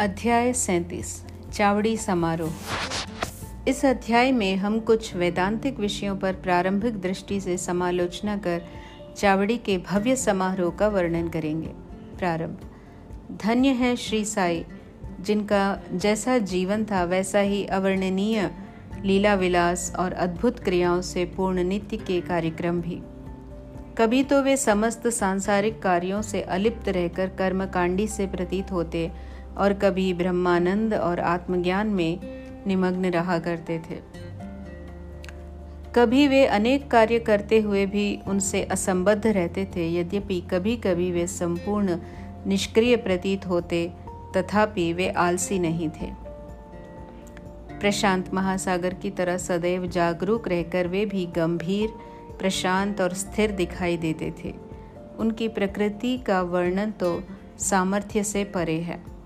अध्याय सैंतीस, चावड़ी समारोह। इस अध्याय में हम कुछ वैदांतिक विषयों पर प्रारंभिक दृष्टि से समालोचना कर चावड़ी के भव्य समारोह का वर्णन करेंगे। प्रारंभ। धन्य है श्री साई, जिनका जैसा जीवन था वैसा ही अवर्णनीय लीला विलास और अद्भुत क्रियाओं से पूर्ण नित्य के कार्यक्रम भी। कभी तो वे समस्त सांसारिक कार्यों से अलिप्त रहकर कर्मकांडी से प्रतीत होते और कभी ब्रह्मानंद और आत्मज्ञान में निमग्न रहा करते थे। कभी वे अनेक कार्य करते हुए भी उनसे असंबद्ध रहते थे, यद्यपि कभी कभी वे संपूर्ण निष्क्रिय प्रतीत होते, तथापि वे आलसी नहीं थे। प्रशांत महासागर की तरह सदैव जागरूक रहकर वे भी गंभीर, प्रशांत और स्थिर दिखाई देते थे। उनकी प्रकृति का वर्णन तो सामर्थ्य से परे है।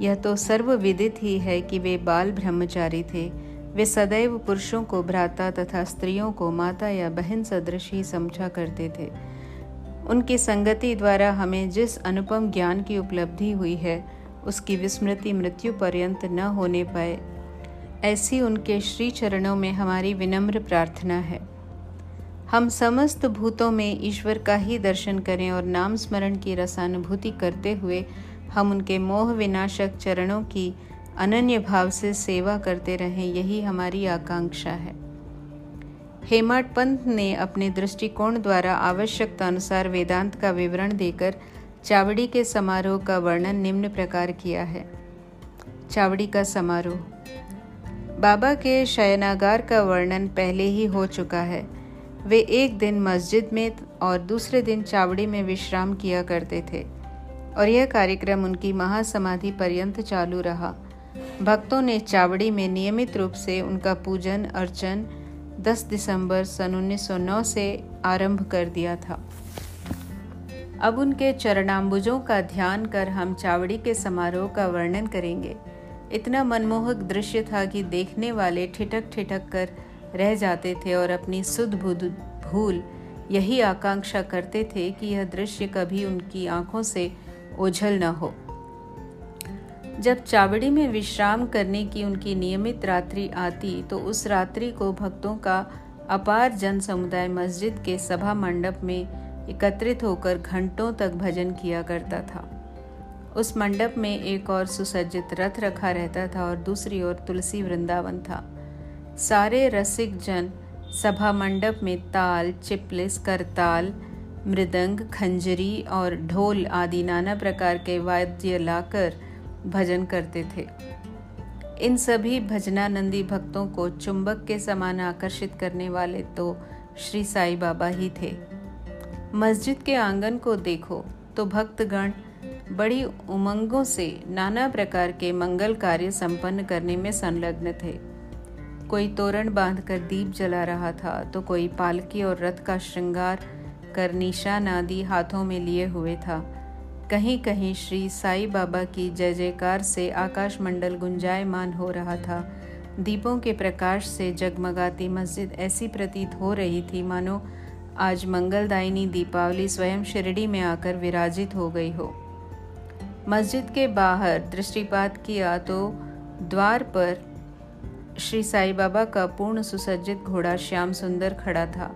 यह तो सर्वविदित ही है कि वे बाल ब्रह्मचारी थे। वे सदैव पुरुषों को भ्राता तथा स्त्रियों को माता या बहन सदृश ही समझा करते थे। उनकी संगति द्वारा हमें जिस अनुपम ज्ञान की उपलब्धि हुई है, उसकी विस्मृति मृत्यु पर्यंत न होने पाए, ऐसी उनके श्री चरणों में हमारी विनम्र प्रार्थना है। हम समस्त भूतों में ईश्वर का ही दर्शन करें और नाम स्मरण की रसानुभूति करते हुए हम उनके मोह विनाशक चरणों की अनन्य भाव से सेवा करते रहें, यही हमारी आकांक्षा है। हेमाट पंत ने अपने दृष्टिकोण द्वारा आवश्यकता अनुसार वेदांत का विवरण देकर चावड़ी के समारोह का वर्णन निम्न प्रकार किया है। चावड़ी का समारोह। बाबा के शयनागार का वर्णन पहले ही हो चुका है। वे एक दिन मस्जिद में और दूसरे दिन चावड़ी में विश्राम किया करते थे। और यह कार्यक्रम उनकी महासमाधि पर्यंत चालू रहा। भक्तों ने चावड़ी में नियमित रूप से उनका पूजन, अर्चन 10 दिसंबर सन 1909 से आरंभ कर दिया था। अब उनके चरणाम्बुजों का ध्यान कर हम चावड़ी के समारोह का वर्णन करेंगे। इतना मनमोहक दृश्य था कि देखने वाले ठिठक ठिठक कर रह जाते थे और अपनी सुध भूल यही आकांक्षा करते थे कि यह दृश्य कभी उनकी आँखों से ओझल न हो। जब चावड़ी में विश्राम करने की उनकी नियमित रात्रि आती तो उस रात्रि को भक्तों का अपार जन समुदाय मस्जिद के सभा मंडप में एकत्रित होकर घंटों तक भजन किया करता था। उस मंडप में एक और सुसज्जित रथ रखा रहता था और दूसरी ओर तुलसी वृंदावन था। सारे रसिक जन सभा मंडप में ताल, चिपलिस, करताल मृदंग, खंजरी और ढोल आदि नाना प्रकार के वाद्य लाकर भजन करते थे। इन सभी भजनानंदी भक्तों को चुंबक के समान आकर्षित करने वाले तो श्री साई बाबा ही थे। मस्जिद के आँगन को देखो तो भक्तगण बड़ी उमंगों से नाना प्रकार के मंगल कार्य संपन्न करने में संलग्न थे। कोई तोरण बांधकर दीप जला रहा था तो कोई पालकी और रथ का श्रृंगार कर निशा नादी हाथों में लिए हुए था। कहीं कहीं श्री साई बाबा की जय जयकार से आकाश मंडल गुंजायमान हो रहा था। दीपों के प्रकाश से जगमगाती मस्जिद ऐसी प्रतीत हो रही थी, मानो आज मंगलदायिनी दीपावली स्वयं शिरडी में आकर विराजित हो गई हो। मस्जिद के बाहर दृष्टिपात किया तो द्वार पर श्री साई बाबा का पूर्ण सुसज्जित घोड़ा श्याम सुंदर खड़ा था।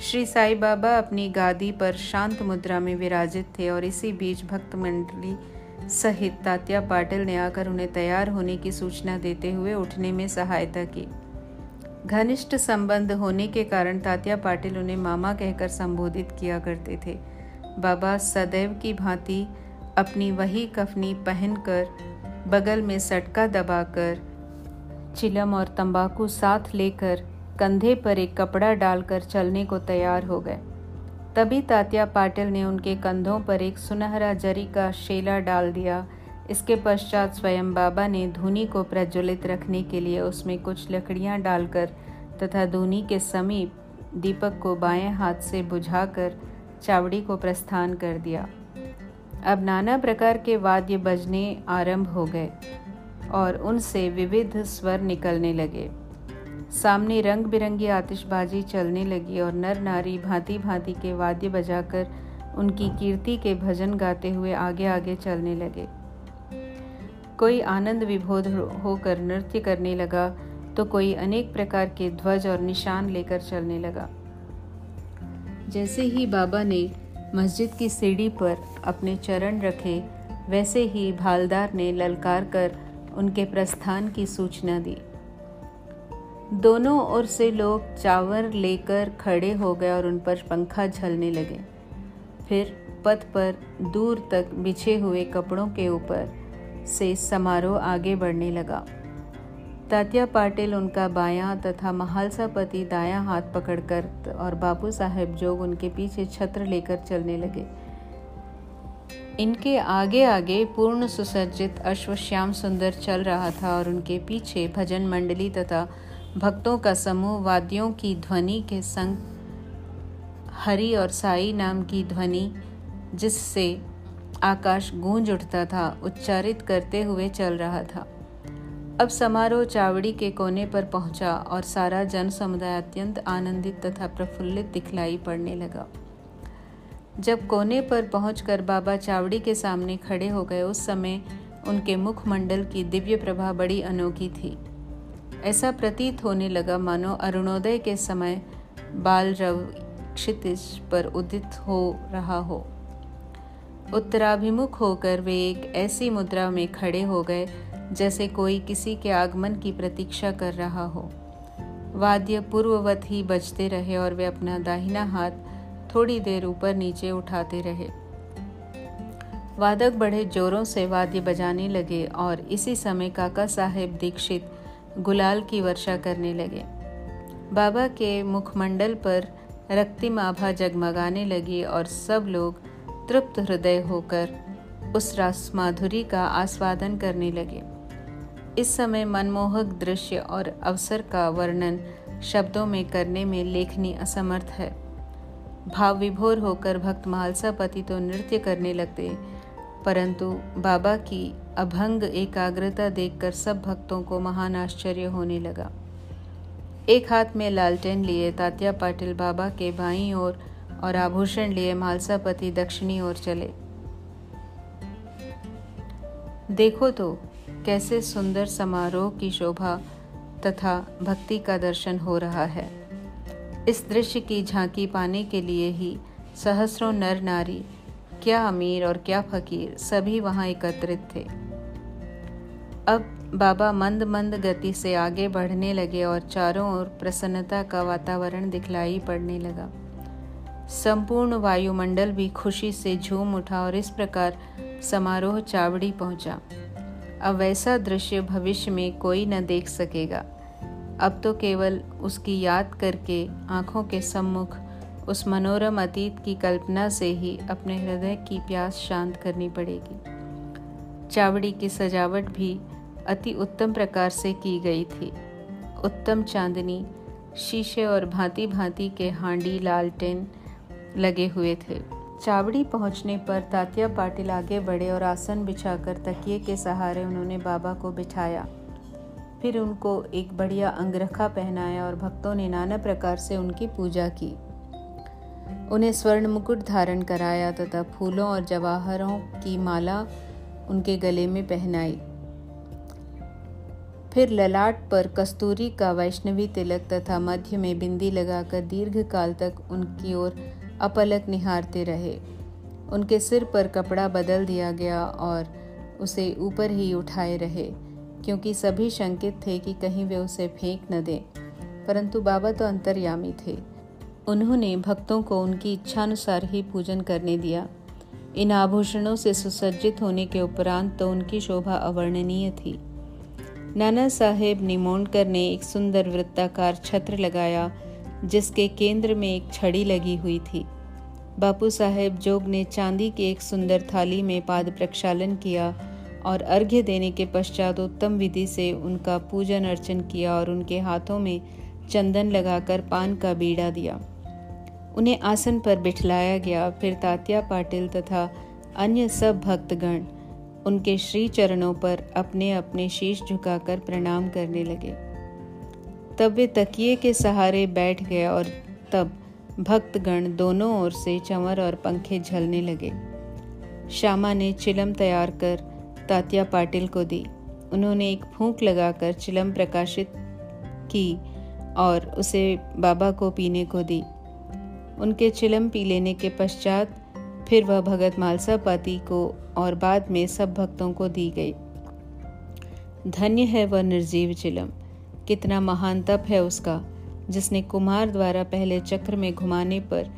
श्री साई बाबा अपनी गादी पर शांत मुद्रा में विराजित थे और इसी बीच भक्त मंडली सहित तात्या पाटिल ने आकर उन्हें तैयार होने की सूचना देते हुए उठने में सहायता की। घनिष्ठ संबंध होने के कारण तात्या पाटिल उन्हें मामा कहकर संबोधित किया करते थे। बाबा सदैव की भांति अपनी वही कफनी पहनकर, बगल में सटका दबाकर, चिलम और तंबाकू साथ लेकर कंधे पर एक कपड़ा डालकर चलने को तैयार हो गए। तभी तात्या पाटिल ने उनके कंधों पर एक सुनहरा जरी का शेला डाल दिया। इसके पश्चात स्वयं बाबा ने धुनी को प्रज्वलित रखने के लिए उसमें कुछ लकड़ियाँ डालकर तथा धुनी के समीप दीपक को बाएँ हाथ से बुझाकर चावड़ी को प्रस्थान कर दिया। अब नाना प्रकार के वाद्य बजने आरंभ हो गए और उनसे विविध स्वर निकलने लगे। सामने रंग बिरंगी आतिशबाजी चलने लगी और नर नारी भांति भांति के वाद्य बजाकर उनकी कीर्ति के भजन गाते हुए आगे आगे चलने लगे। कोई आनंद विभोध होकर नृत्य करने लगा तो कोई अनेक प्रकार के ध्वज और निशान लेकर चलने लगा। जैसे ही बाबा ने मस्जिद की सीढ़ी पर अपने चरण रखे, वैसे ही भालदार ने ललकार कर उनके प्रस्थान की सूचना दी। दोनों ओर से लोग चावर लेकर खड़े हो गए और उन पर पंखा झलने लगे। फिर पथ पर दूर तक बिछे हुए कपड़ों के ऊपर से समारोह आगे बढ़ने लगा। तात्या पाटिल उनका बायां तथा महालसा पति दायां हाथ पकड़कर और बापू साहेब जोग उनके पीछे छत्र लेकर चलने लगे। इनके आगे आगे पूर्ण सुसज्जित अश्वश्याम सुंदर चल रहा था और उनके पीछे भजन मंडली तथा भक्तों का समूह वाद्यों की ध्वनि के संग हरि और साई नाम की ध्वनि, जिससे आकाश गूंज उठता था, उच्चारित करते हुए चल रहा था। अब समारोह चावड़ी के कोने पर पहुँचा और सारा जन समुदाय अत्यंत आनंदित तथा प्रफुल्लित दिखलाई पड़ने लगा। जब कोने पर पहुंचकर बाबा चावड़ी के सामने खड़े हो गए, उस समय उनके मुखमंडल की दिव्य प्रभा बड़ी अनोखी थी। ऐसा प्रतीत होने लगा, मानो अरुणोदय के समय बाल रव क्षितिज पर उदित हो रहा हो। उत्तराभिमुख होकर वे एक ऐसी मुद्रा में खड़े हो गए, जैसे कोई किसी के आगमन की प्रतीक्षा कर रहा हो। वाद्य पूर्ववत ही बजते रहे और वे अपना दाहिना हाथ थोड़ी देर ऊपर नीचे उठाते रहे। वादक बड़े जोरों से वाद्य बजाने लगे और इसी समय काका साहेब दीक्षित गुलाल की वर्षा करने लगे। बाबा के मुखमंडल पर रक्तिम आभा जगमगाने लगी और सब लोग तृप्त हृदय होकर उस रस माधुरी का आस्वादन करने लगे। इस समय मनमोहक दृश्य और अवसर का वर्णन शब्दों में करने में लेखनी असमर्थ है। भाव विभोर होकर भक्त महालसा पति तो नृत्य करने लगते परंतु बाबा की अभंग एकाग्रता देखकर सब भक्तों को महान आश्चर्य होने लगा। एक हाथ में लालटेन लिए तात्या पाटिल बाबा के बाई ओर और आभूषण लिए मालसापति दक्षिणी ओर चले। देखो तो कैसे सुंदर समारोह की शोभा तथा भक्ति का दर्शन हो रहा है। इस दृश्य की झांकी पाने के लिए ही सहस्रों नर नारी क्या अमीर और क्या फकीर सभी वहाँ एकत्रित थे। अब बाबा मंद मंद गति से आगे बढ़ने लगे और चारों ओर प्रसन्नता का वातावरण दिखलाई पड़ने लगा। संपूर्ण वायुमंडल भी खुशी से झूम उठा और इस प्रकार समारोह चावड़ी पहुँचा। अब वैसा दृश्य भविष्य में कोई न देख सकेगा। अब तो केवल उसकी याद करके आँखों के सम्मुख उस मनोरम अतीत की कल्पना से ही अपने हृदय की प्यास शांत करनी पड़ेगी। चावड़ी की सजावट भी अति उत्तम प्रकार से की गई थी। उत्तम चांदनी, शीशे और भांति भांति के हांडी लालटेन लगे हुए थे। चावड़ी पहुँचने पर तात्या पाटिल आगे बढ़े और आसन बिछाकर तकिए के सहारे उन्होंने बाबा को बिठाया। फिर उनको एक बढ़िया अंगरखा पहनाया और भक्तों ने नाना प्रकार से उनकी पूजा की। उन्हें स्वर्ण मुकुट धारण कराया तथा फूलों और जवाहरों की माला उनके गले में पहनाई। फिर ललाट पर कस्तूरी का वैष्णवी तिलक तथा मध्य में बिंदी लगाकर दीर्घ काल तक उनकी ओर अपलक निहारते रहे। उनके सिर पर कपड़ा बदल दिया गया और उसे ऊपर ही उठाए रहे, क्योंकि सभी शंकित थे कि कहीं वे उसे फेंक न दें, परंतु बाबा तो अंतर्यामी थे। उन्होंने भक्तों को उनकी इच्छानुसार ही पूजन करने दिया। इन आभूषणों से सुसज्जित होने के उपरांत तो उनकी शोभा अवर्णनीय थी। नाना साहेब निमोणकर ने एक सुंदर वृत्ताकार छत्र लगाया, जिसके केंद्र में एक छड़ी लगी हुई थी। बापू साहेब जोग ने चांदी की एक सुंदर थाली में पाद प्रक्षालन किया और अर्घ्य देने के पश्चात उत्तम विधि से उनका पूजन अर्चन किया और उनके हाथों में चंदन लगाकर पान का बीड़ा दिया। उन्हें आसन पर बिठलाया गया। फिर तात्या पाटिल तथा अन्य सब भक्तगण उनके श्री चरणों पर अपने अपने शीश झुकाकर प्रणाम करने लगे। तब वे तकिए के सहारे बैठ गए और तब भक्तगण दोनों ओर से चंवर और पंखे झलने लगे। श्यामा ने चिलम तैयार कर तात्या पाटिल को दी। उन्होंने एक फूंक लगाकर चिलम प्रकाशित की और उसे बाबा को पीने को दी। उनके चिलम पी लेने के पश्चात फिर वह भगत मालसा पाती को और बाद में सब भक्तों को दी गई। धन्य है वह निर्जीव चिलम, कितना महान तप है उसका, जिसने कुमार द्वारा पहले चक्र में घुमाने पर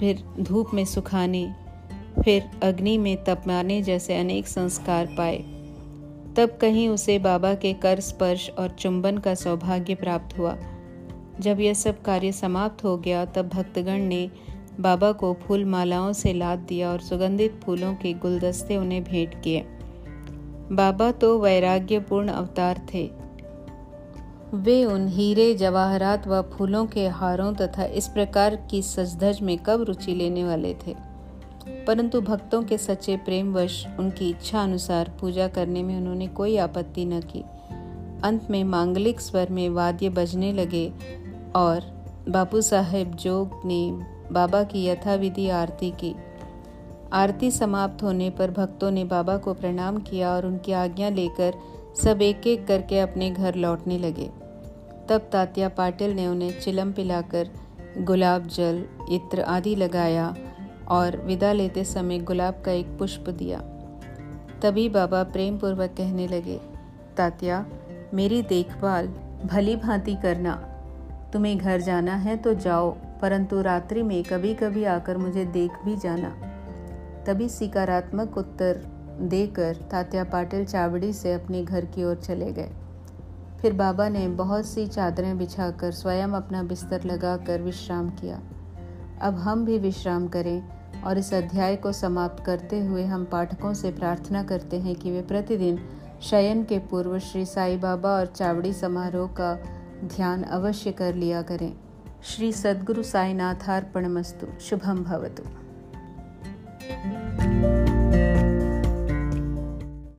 फिर धूप में सुखाने, फिर अग्नि में तपमाने जैसे अनेक संस्कार पाए। तब कहीं उसे बाबा के कर स्पर्श और चुंबन का सौभाग्य प्राप्त हुआ। जब यह सब कार्य समाप्त हो गया, तब भक्तगण ने बाबा को फूल मालाओं से लाद दिया और सुगंधित फूलों के गुलदस्ते उन्हें भेंट किए। बाबा तो वैराग्यपूर्ण अवतार थे। वे उन हीरे, जवाहरात व फूलों के हारों तथा इस प्रकार की सजधज में कब रुचि लेने वाले थे? परंतु भक्तों के सच्चे प्रेमवश उनकी इच्छा अनुसार पूजा करने में उन्होंने कोई आपत्ति न की। अंत में मांगलिक स्वर में वाद्य बजने लगे। और बापू साहेब जोग ने बाबा की यथाविधि आरती की। आरती समाप्त होने पर भक्तों ने बाबा को प्रणाम किया और उनकी आज्ञा लेकर सब एक एक करके अपने घर लौटने लगे। तब तात्या पाटिल ने उन्हें चिलम पिलाकर गुलाब जल, इत्र आदि लगाया और विदा लेते समय गुलाब का एक पुष्प दिया। तभी बाबा प्रेम पूर्वक कहने लगे, तात्या, मेरी देखभाल, भली भांति करना तुम्हें घर जाना है तो जाओ, परंतु रात्रि में कभी कभी आकर मुझे देख भी जाना। तभी सकारात्मक उत्तर देकर तात्या पाटिल चावड़ी से अपने घर की ओर चले गए। फिर बाबा ने बहुत सी चादरें बिछाकर स्वयं अपना बिस्तर लगाकर विश्राम किया। अब हम भी विश्राम करें और इस अध्याय को समाप्त करते हुए हम पाठकों से प्रार्थना करते हैं कि वे प्रतिदिन शयन के पूर्व श्री साई बाबा और चावड़ी समारोह का ध्यान अवश्य कर लिया करें। श्री सद्गुरु साईनाथार्पणमस्तु शुभम भवतु।